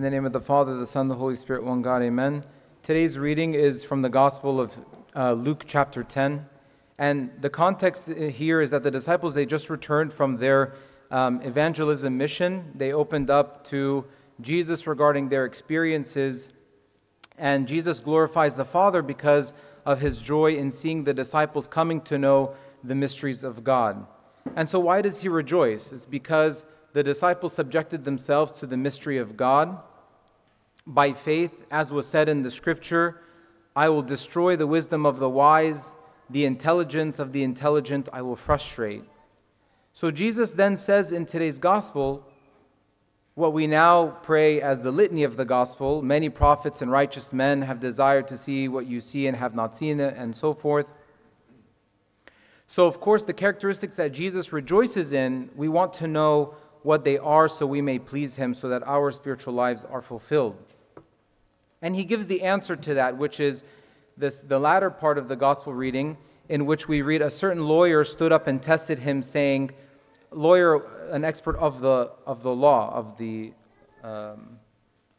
In the name of the Father, the Son, the Holy Spirit, one God, amen. Today's reading is from the Gospel of uh, Luke chapter 10. And the context here is that the disciples, they just returned from their um, evangelism mission. They opened up to Jesus regarding their experiences. And Jesus glorifies the Father because of his joy in seeing the disciples coming to know the mysteries of God. And so, why does he rejoice? It's because the disciples subjected themselves to the mystery of God. By faith, as was said in the scripture, I will destroy the wisdom of the wise, the intelligence of the intelligent I will frustrate. So Jesus then says in today's gospel, what we now pray as the litany of the gospel many prophets and righteous men have desired to see what you see and have not seen it, and so forth. So, of course, the characteristics that Jesus rejoices in, we want to know what they are so we may please him, so that our spiritual lives are fulfilled. And he gives the answer to that, which is this, the latter part of the gospel reading, in which we read a certain lawyer stood up and tested him, saying, Lawyer, an expert of the, of the law, of the, um,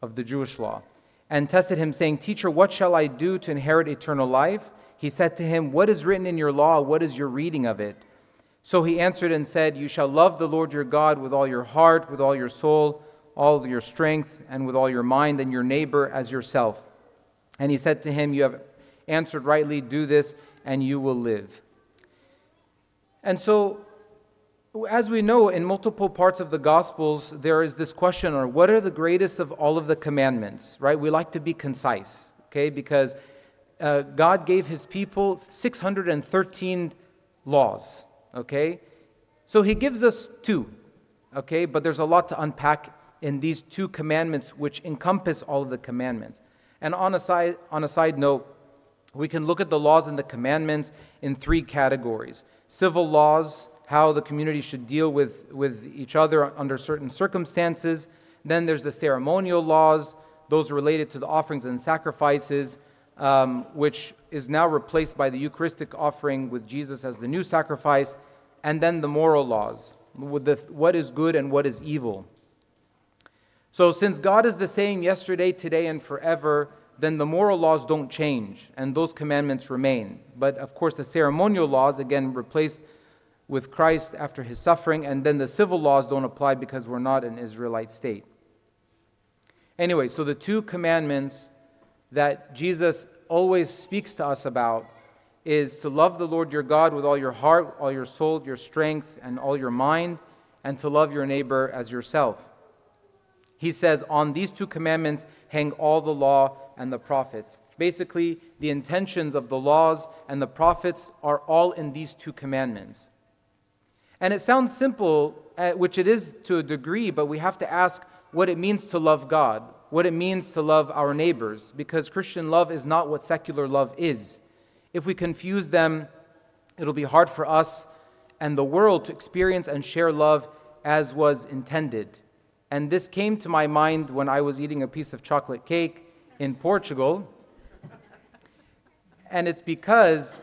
of the Jewish law, and tested him, saying, Teacher, what shall I do to inherit eternal life? He said to him, What is written in your law? What is your reading of it? So he answered and said, You shall love the Lord your God with all your heart, with all your soul, all your strength, and with all your mind, and your neighbor as yourself. And he said to him, You have answered rightly, do this, and you will live. And so, as we know, in multiple parts of the Gospels, there is this question or what are the greatest of all of the commandments, right? We like to be concise, okay? Because uh, God gave his people 613 laws okay? So he gives us two, okay? But there's a lot to unpack in these two commandments, which encompass all of the commandments. And on a side, on a side note, we can look at the laws and the commandments in three categories civil laws, how the community should deal with, with each other under certain circumstances. Then there's the ceremonial laws, those related to the offerings and sacrifices um, which is now replaced by the Eucharistic offering with Jesus as the new sacrifice, and then the moral laws, with the, what is good and what is evil. So, since God is the same yesterday, today, and forever, then the moral laws don't change, and those commandments remain. But of course, the ceremonial laws, again, replaced with Christ after his suffering, and then the civil laws don't apply because we're not an Israelite state. Anyway, so the two commandments that Jesus always speaks to us about is to love the Lord your God with all your heart, all your soul, your strength, and all your mind, and to love your neighbor as yourself. He says, On these two commandments hang all the law and the prophets. Basically, the intentions of the laws and the prophets are all in these two commandments. And it sounds simple, uh, which it is to a degree, but we have to ask what it means to love God what it means to love our neighbors, because Christian love is not what secular love is. If we confuse them, it'll be hard for us and the world to experience and share love as was intended. And this came to my mind when I was eating a piece of chocolate cake in Portugal. And it's because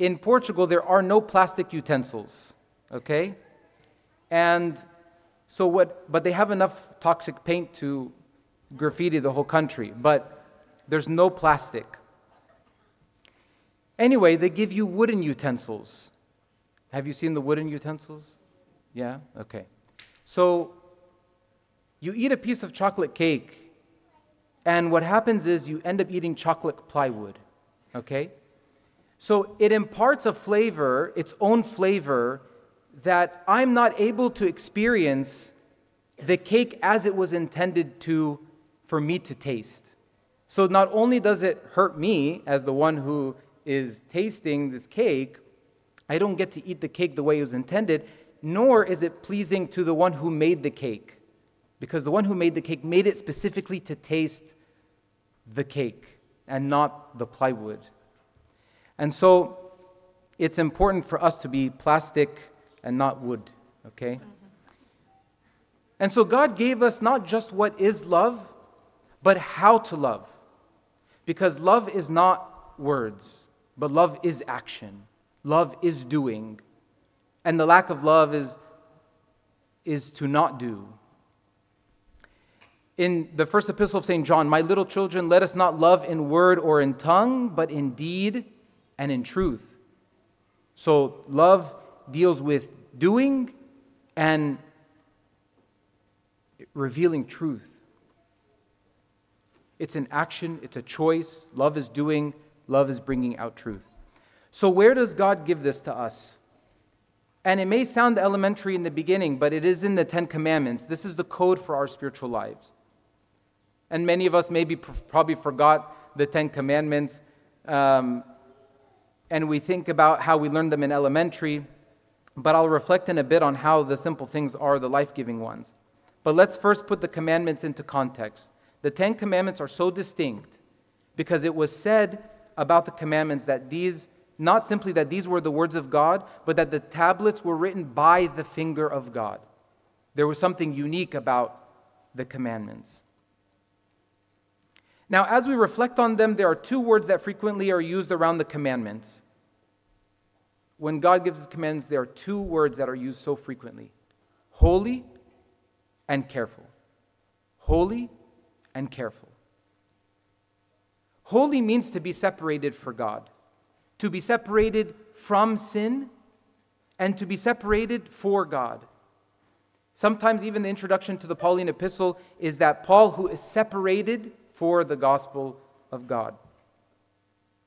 in Portugal there are no plastic utensils, okay? And so what, but they have enough toxic paint to graffiti the whole country, but there's no plastic. Anyway, they give you wooden utensils. Have you seen the wooden utensils? Yeah? Okay. So you eat a piece of chocolate cake, and what happens is you end up eating chocolate plywood. Okay? So it imparts a flavor, its own flavor, that I'm not able to experience the cake as it was intended to for me to taste. So not only does it hurt me as the one who is tasting this cake, I don't get to eat the cake the way it was intended, nor is it pleasing to the one who made the cake. Because the one who made the cake made it specifically to taste the cake and not the plywood. And so it's important for us to be plastic and not wood, okay? Mm-hmm. And so God gave us not just what is love, but how to love. Because love is not words, but love is action. Love is doing. And the lack of love is, is to not do. In the first epistle of St. John, my little children, let us not love in word or in tongue, but in deed and in truth. So, love deals with doing and revealing truth. It's an action, it's a choice. Love is doing, love is bringing out truth. So, where does God give this to us? And it may sound elementary in the beginning, but it is in the Ten Commandments. This is the code for our spiritual lives. And many of us maybe probably forgot the Ten Commandments. Um, and we think about how we learned them in elementary, but I'll reflect in a bit on how the simple things are the life giving ones. But let's first put the commandments into context. The Ten Commandments are so distinct because it was said about the commandments that these not simply that these were the words of God, but that the tablets were written by the finger of God. There was something unique about the commandments. Now, as we reflect on them, there are two words that frequently are used around the commandments. When God gives his commandments, there are two words that are used so frequently holy and careful. Holy and careful. Holy means to be separated for God to be separated from sin and to be separated for God. Sometimes, even the introduction to the Pauline epistle is that Paul, who is separated for the gospel of God.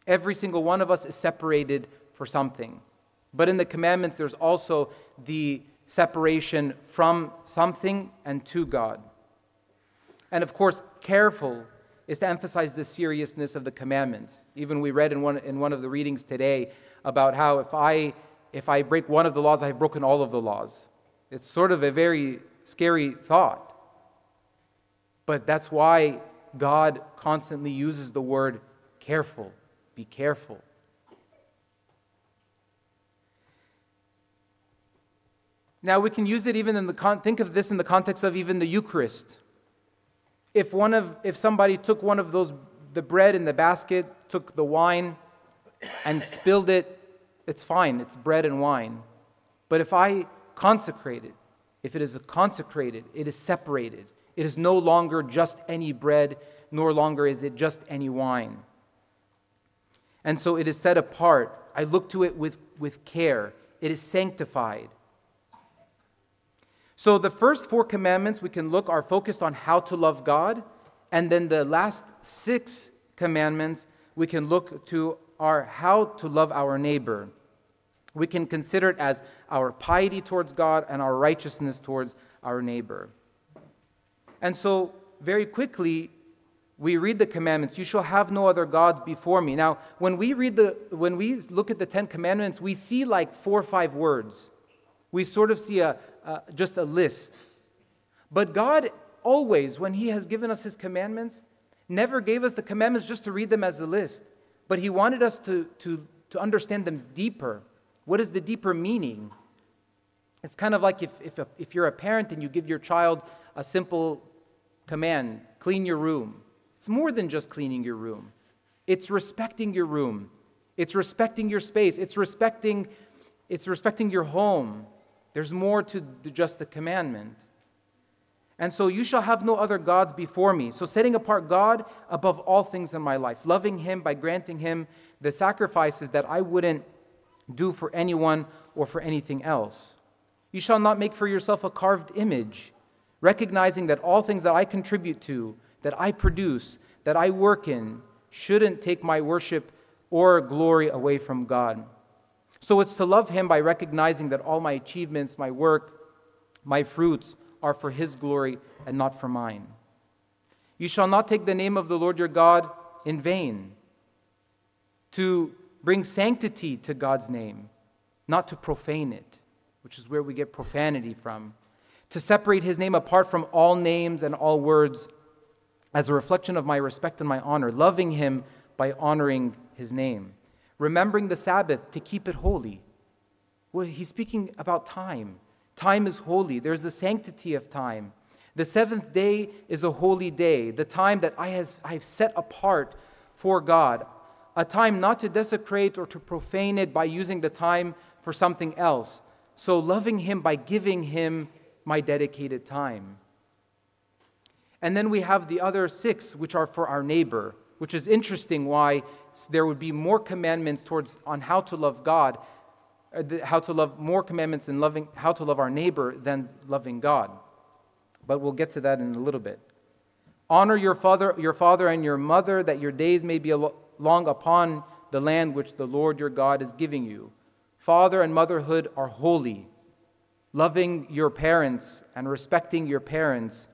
Every single one of us is separated for something. But in the commandments, there's also the separation from something and to God. And of course, careful is to emphasize the seriousness of the commandments. Even we read in one, in one of the readings today about how if I, if I break one of the laws, I have broken all of the laws. It's sort of a very scary thought. But that's why God constantly uses the word careful. Be careful. Now, we can use it even in the con- think of this in the context of even the Eucharist if one of if somebody took one of those the bread in the basket, took the wine and spilled it, it's fine. It's bread and wine. But if I consecrate it, if it is consecrated, it is separated. It is no longer just any bread, nor longer is it just any wine. And so it is set apart. I look to it with, with care. It is sanctified. So the first four commandments we can look are focused on how to love God, and then the last six commandments we can look to are how to love our neighbor. We can consider it as our piety towards God and our righteousness towards our neighbor. And so, very quickly, we read the commandments you shall have no other gods before me now when we read the when we look at the 10 commandments we see like four or five words we sort of see a, just a list. But God always, when He has given us His commandments, never gave us the commandments just to read them as a list, but He wanted us to, to, to understand them deeper. What is the deeper meaning? It's kind of like if, if, a, if you're a parent and you give your child a simple command clean your room. It's more than just cleaning your room, it's respecting your room, it's respecting your space, it's respecting, it's respecting your home. There's more to just the commandment. And so you shall have no other gods before me. So setting apart God above all things in my life, loving Him by granting Him the sacrifices that I wouldn't do for anyone or for anything else. You shall not make for yourself a carved image, recognizing that all things that I contribute to, that I produce, that I work in, shouldn't take my worship or glory away from God. So it's to love Him by recognizing that all my achievements, my work, my fruits are for His glory and not for mine. You shall not take the name of the Lord your God in vain. To bring sanctity to God's name, not to profane it, which is where we get profanity from. To separate His name apart from all names and all words as a reflection of my respect and my honor, loving Him by honoring His name remembering the Sabbath to keep it holy. Well, he's speaking about time. Time is holy, there's the sanctity of time. The seventh day is a holy day, the time that I, I have set apart for God, a time not to desecrate or to profane it by using the time for something else. So, loving Him by giving Him my dedicated time. And then we have the other six, which are for our neighbor, which is interesting why there would be more commandments towards on how to love God, uh, how to love more commandments in loving how to love our neighbor than loving God. But we'll get to that in a little bit. Honor your father, your father and your mother, that your days may be long upon the land which the Lord your God is giving you. Father and motherhood are holy. Loving your parents and respecting your parents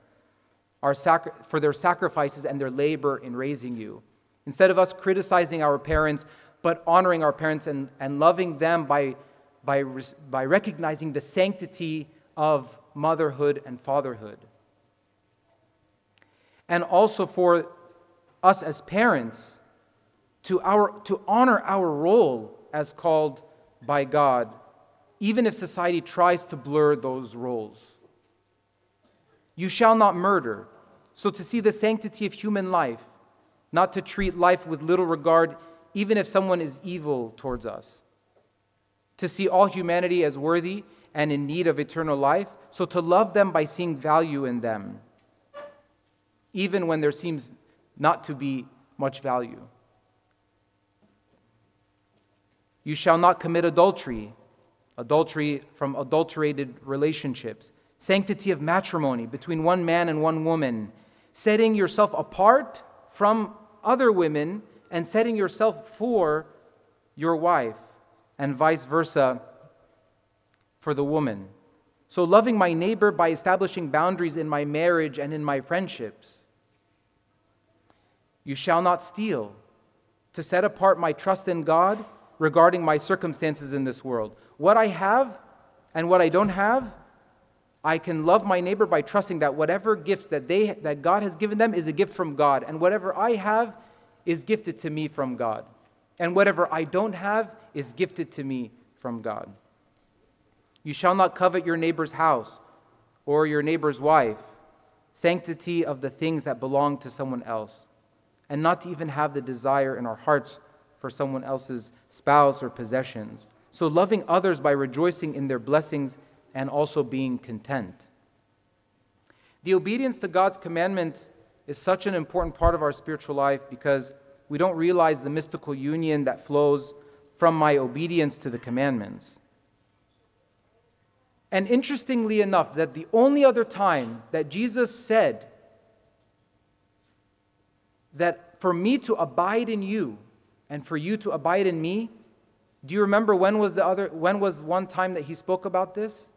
sacri- for their sacrifices and their labor in raising you. Instead of us criticizing our parents, but honoring our parents and, and loving them by, by, by recognizing the sanctity of motherhood and fatherhood. And also for us as parents to, our, to honor our role as called by God, even if society tries to blur those roles. You shall not murder. So, to see the sanctity of human life, not to treat life with little regard, even if someone is evil towards us. To see all humanity as worthy and in need of eternal life, so to love them by seeing value in them, even when there seems not to be much value. You shall not commit adultery, adultery from adulterated relationships, sanctity of matrimony between one man and one woman, setting yourself apart from other women and setting yourself for your wife, and vice versa for the woman. So, loving my neighbor by establishing boundaries in my marriage and in my friendships. You shall not steal. To set apart my trust in God regarding my circumstances in this world. What I have and what I don't have, I can love my neighbor by trusting that whatever gifts that they that God has given them is a gift from God, and whatever I have is gifted to me from God. And whatever I don't have is gifted to me from God. You shall not covet your neighbor's house or your neighbor's wife, sanctity of the things that belong to someone else, and not to even have the desire in our hearts for someone else's spouse or possessions. So, loving others by rejoicing in their blessings and also being content. The obedience to God's commandment is such an important part of our spiritual life because we don't realize the mystical union that flows from my obedience to the commandments. And interestingly enough, that the only other time that Jesus said that for me to abide in you and for you to abide in me. Do you remember when was the other when was one time that he spoke about this?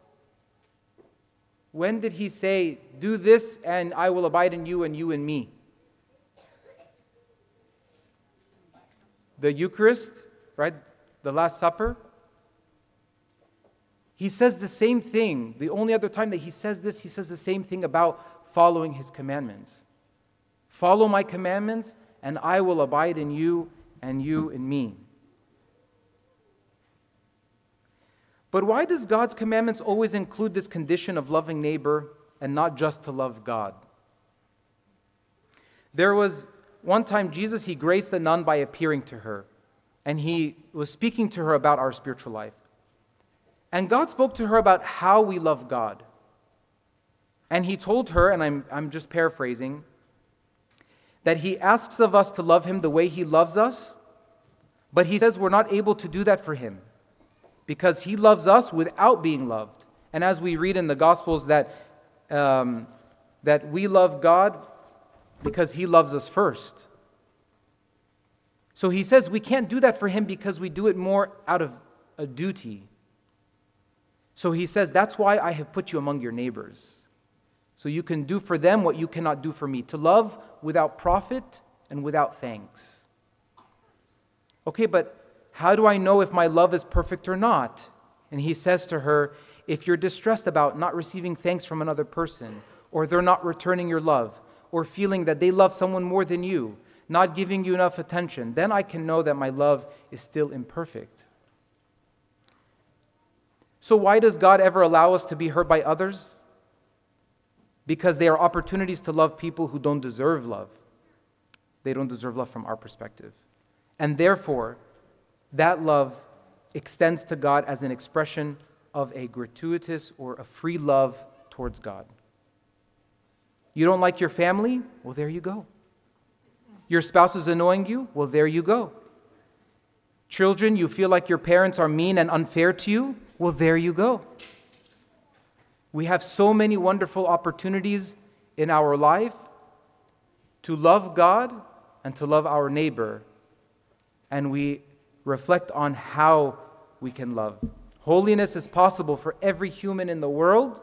When did he say, "Do this and I will abide in you and you in me"? The Eucharist, right? The Last Supper. He says the same thing. The only other time that he says this, he says the same thing about following his commandments. Follow my commandments, and I will abide in you and you in me. But why does God's commandments always include this condition of loving neighbor and not just to love God? There was one time Jesus, he graced a nun by appearing to her, and he was speaking to her about our spiritual life. And God spoke to her about how we love God. And he told her, and I'm, I'm just paraphrasing, that He asks of us to love Him the way He loves us, but He says we're not able to do that for Him because He loves us without being loved. And as we read in the Gospels, that, um, that we love God because He loves us first. So He says we can't do that for Him because we do it more out of a duty. So He says, That's why I have put you among your neighbors so you can do for them what you cannot do for me to love without profit and without thanks. Okay, but how do I know if my love is perfect or not? And he says to her, If you're distressed about not receiving thanks from another person, or they're not returning your love, or feeling that they love someone more than you, not giving you enough attention, then I can know that my love is still imperfect. So, why does God ever allow us to be hurt by others? because they are opportunities to love people who don't deserve love. They don't deserve love from our perspective. And therefore, that love extends to God as an expression of a gratuitous or a free love towards God. You don't like your family? Well, there you go. Your spouse is annoying you? Well, there you go. Children, you feel like your parents are mean and unfair to you? Well, there you go. We have so many wonderful opportunities in our life to love God and to love our neighbor. And we reflect on how we can love. Holiness is possible for every human in the world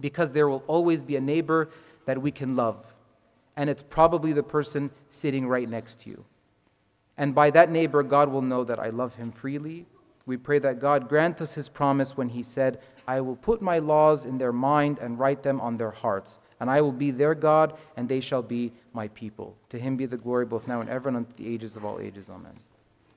because there will always be a neighbor that we can love. And it's probably the person sitting right next to you. And by that neighbor, God will know that I love him freely. We pray that God grant us his promise when he said, I will put my laws in their mind and write them on their hearts. And I will be their God, and they shall be my people. To him be the glory both now and ever, and unto the ages of all ages. Amen.